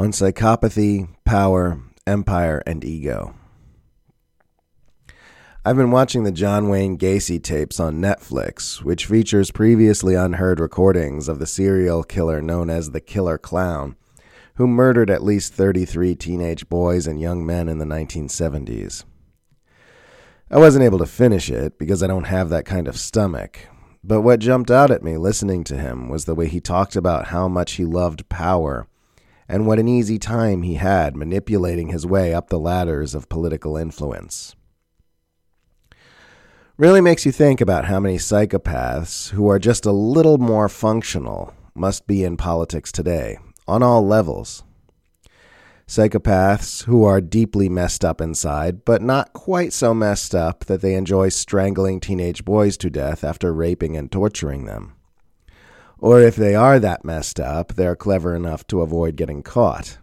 on psychopathy, power, empire, and ego. I've been watching the John Wayne Gacy tapes on Netflix, which features previously unheard recordings of the serial killer known as the Killer Clown, who murdered at least 33 teenage boys and young men in the 1970s. I wasn't able to finish it because I don't have that kind of stomach, but what jumped out at me listening to him was the way he talked about how much he loved power and what an easy time he had manipulating his way up the ladders of political influence. Really makes you think about how many psychopaths who are just a little more functional must be in politics today, on all levels. Psychopaths who are deeply messed up inside, but not quite so messed up that they enjoy strangling teenage boys to death after raping and torturing them. Or if they are that messed up, they're clever enough to avoid getting caught.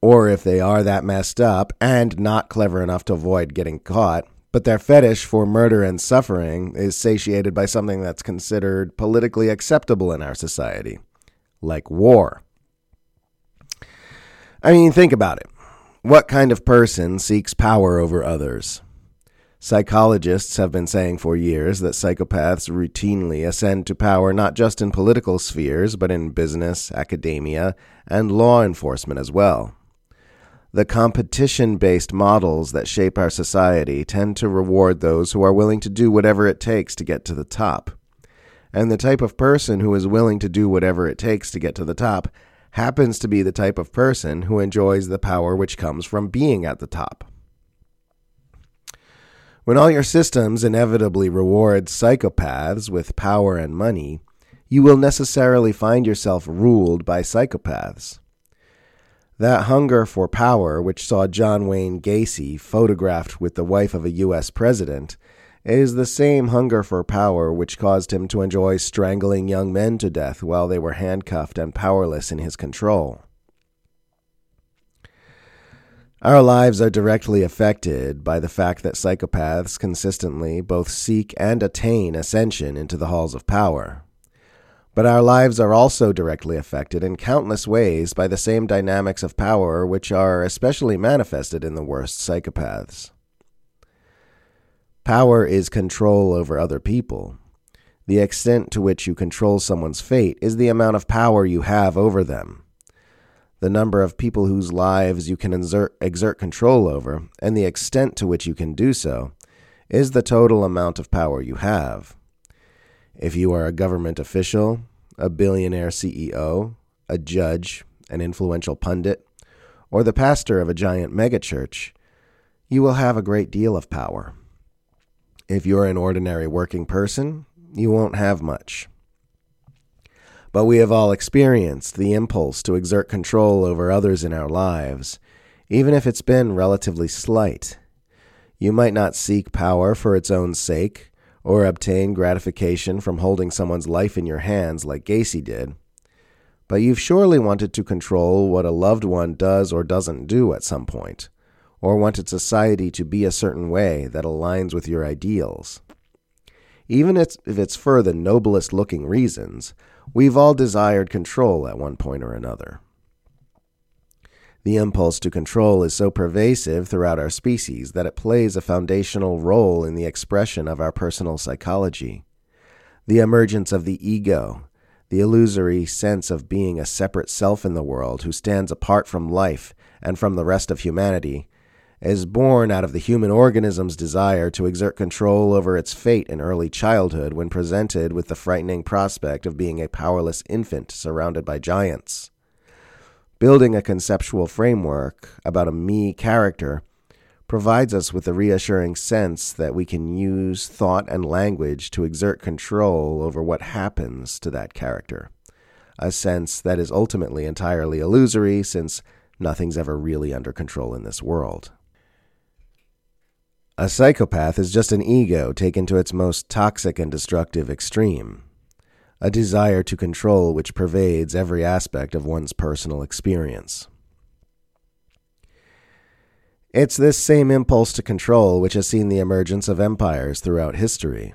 Or if they are that messed up and not clever enough to avoid getting caught, but their fetish for murder and suffering is satiated by something that's considered politically acceptable in our society, like war. I mean, think about it. What kind of person seeks power over others? Psychologists have been saying for years that psychopaths routinely ascend to power not just in political spheres, but in business, academia, and law enforcement as well. The competition based models that shape our society tend to reward those who are willing to do whatever it takes to get to the top. And the type of person who is willing to do whatever it takes to get to the top happens to be the type of person who enjoys the power which comes from being at the top. When all your systems inevitably reward psychopaths with power and money, you will necessarily find yourself ruled by psychopaths. That hunger for power, which saw John Wayne Gacy photographed with the wife of a U.S. president, is the same hunger for power which caused him to enjoy strangling young men to death while they were handcuffed and powerless in his control. Our lives are directly affected by the fact that psychopaths consistently both seek and attain ascension into the halls of power. But our lives are also directly affected in countless ways by the same dynamics of power which are especially manifested in the worst psychopaths. Power is control over other people. The extent to which you control someone's fate is the amount of power you have over them the number of people whose lives you can exert, exert control over, and the extent to which you can do so, is the total amount of power you have. If you are a government official, a billionaire CEO, a judge, an influential pundit, or the pastor of a giant megachurch, you will have a great deal of power. If you're an ordinary working person, you won't have much. But we have all experienced the impulse to exert control over others in our lives, even if it's been relatively slight. You might not seek power for its own sake, or obtain gratification from holding someone's life in your hands like Gacy did, but you've surely wanted to control what a loved one does or doesn't do at some point, or wanted society to be a certain way that aligns with your ideals. Even if it's for the noblest looking reasons, We've all desired control at one point or another. The impulse to control is so pervasive throughout our species that it plays a foundational role in the expression of our personal psychology. The emergence of the ego, the illusory sense of being a separate self in the world who stands apart from life and from the rest of humanity, is born out of the human organism's desire to exert control over its fate in early childhood when presented with the frightening prospect of being a powerless infant surrounded by giants. Building a conceptual framework about a me character provides us with a reassuring sense that we can use thought and language to exert control over what happens to that character. A sense that is ultimately entirely illusory since nothing's ever really under control in this world. A psychopath is just an ego taken to its most toxic and destructive extreme, a desire to control which pervades every aspect of one's personal experience. It's this same impulse to control which has seen the emergence of empires throughout history.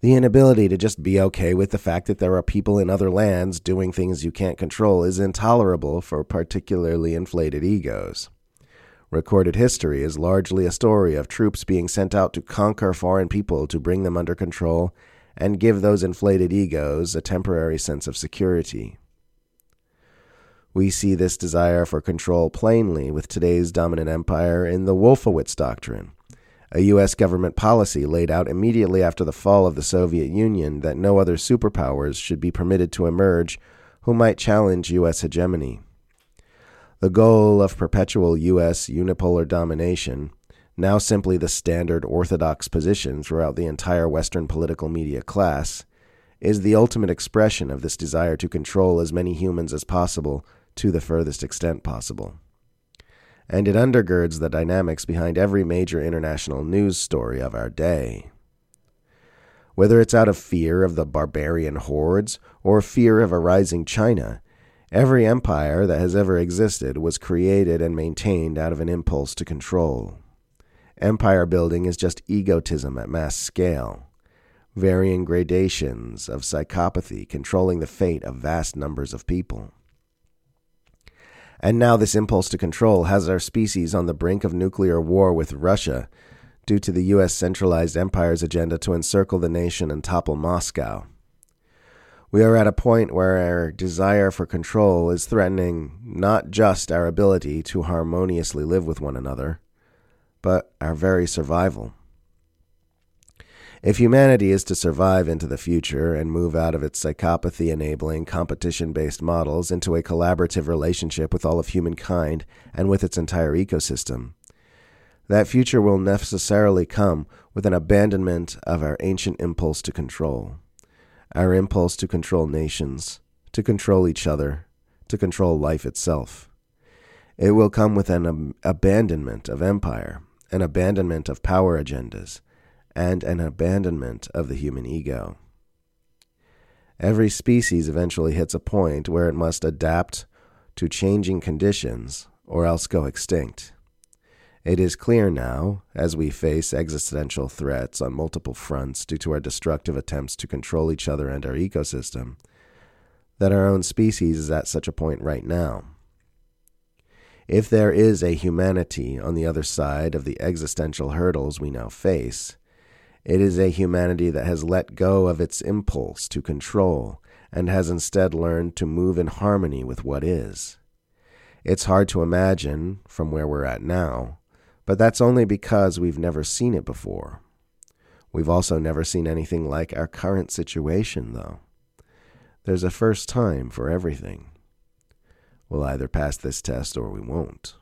The inability to just be okay with the fact that there are people in other lands doing things you can't control is intolerable for particularly inflated egos. Recorded history is largely a story of troops being sent out to conquer foreign people to bring them under control and give those inflated egos a temporary sense of security. We see this desire for control plainly with today's dominant empire in the Wolfowitz Doctrine, a U.S. government policy laid out immediately after the fall of the Soviet Union that no other superpowers should be permitted to emerge who might challenge U.S. hegemony. The goal of perpetual U.S. unipolar domination, now simply the standard orthodox position throughout the entire Western political media class, is the ultimate expression of this desire to control as many humans as possible to the furthest extent possible and it undergirds the dynamics behind every major international news story of our day. Whether it's out of fear of the barbarian hordes or fear of a rising China, every empire that has ever existed was created and maintained out of an impulse to control. Empire building is just egotism at mass scale, varying gradations of psychopathy controlling the fate of vast numbers of people. And now this impulse to control has our species on the brink of nuclear war with Russia due to the U.S. centralized empire's agenda to encircle the nation and topple Moscow. We are at a point where our desire for control is threatening not just our ability to harmoniously live with one another, but our very survival. If humanity is to survive into the future and move out of its psychopathy enabling, competition based models into a collaborative relationship with all of humankind and with its entire ecosystem, that future will necessarily come with an abandonment of our ancient impulse to control, our impulse to control nations, to control each other, to control life itself. It will come with an ab- abandonment of empire, an abandonment of power agendas and an abandonment of the human ego. Every species eventually hits a point where it must adapt to changing conditions or else go extinct. It is clear now, as we face existential threats on multiple fronts due to our destructive attempts to control each other and our ecosystem, that our own species is at such a point right now. If there is a humanity on the other side of the existential hurdles we now face, it is a humanity that has let go of its impulse to control and has instead learned to move in harmony with what is. It's hard to imagine from where we're at now, but that's only because we've never seen it before. We've also never seen anything like our current situation, though. There's a first time for everything. We'll either pass this test or we won't.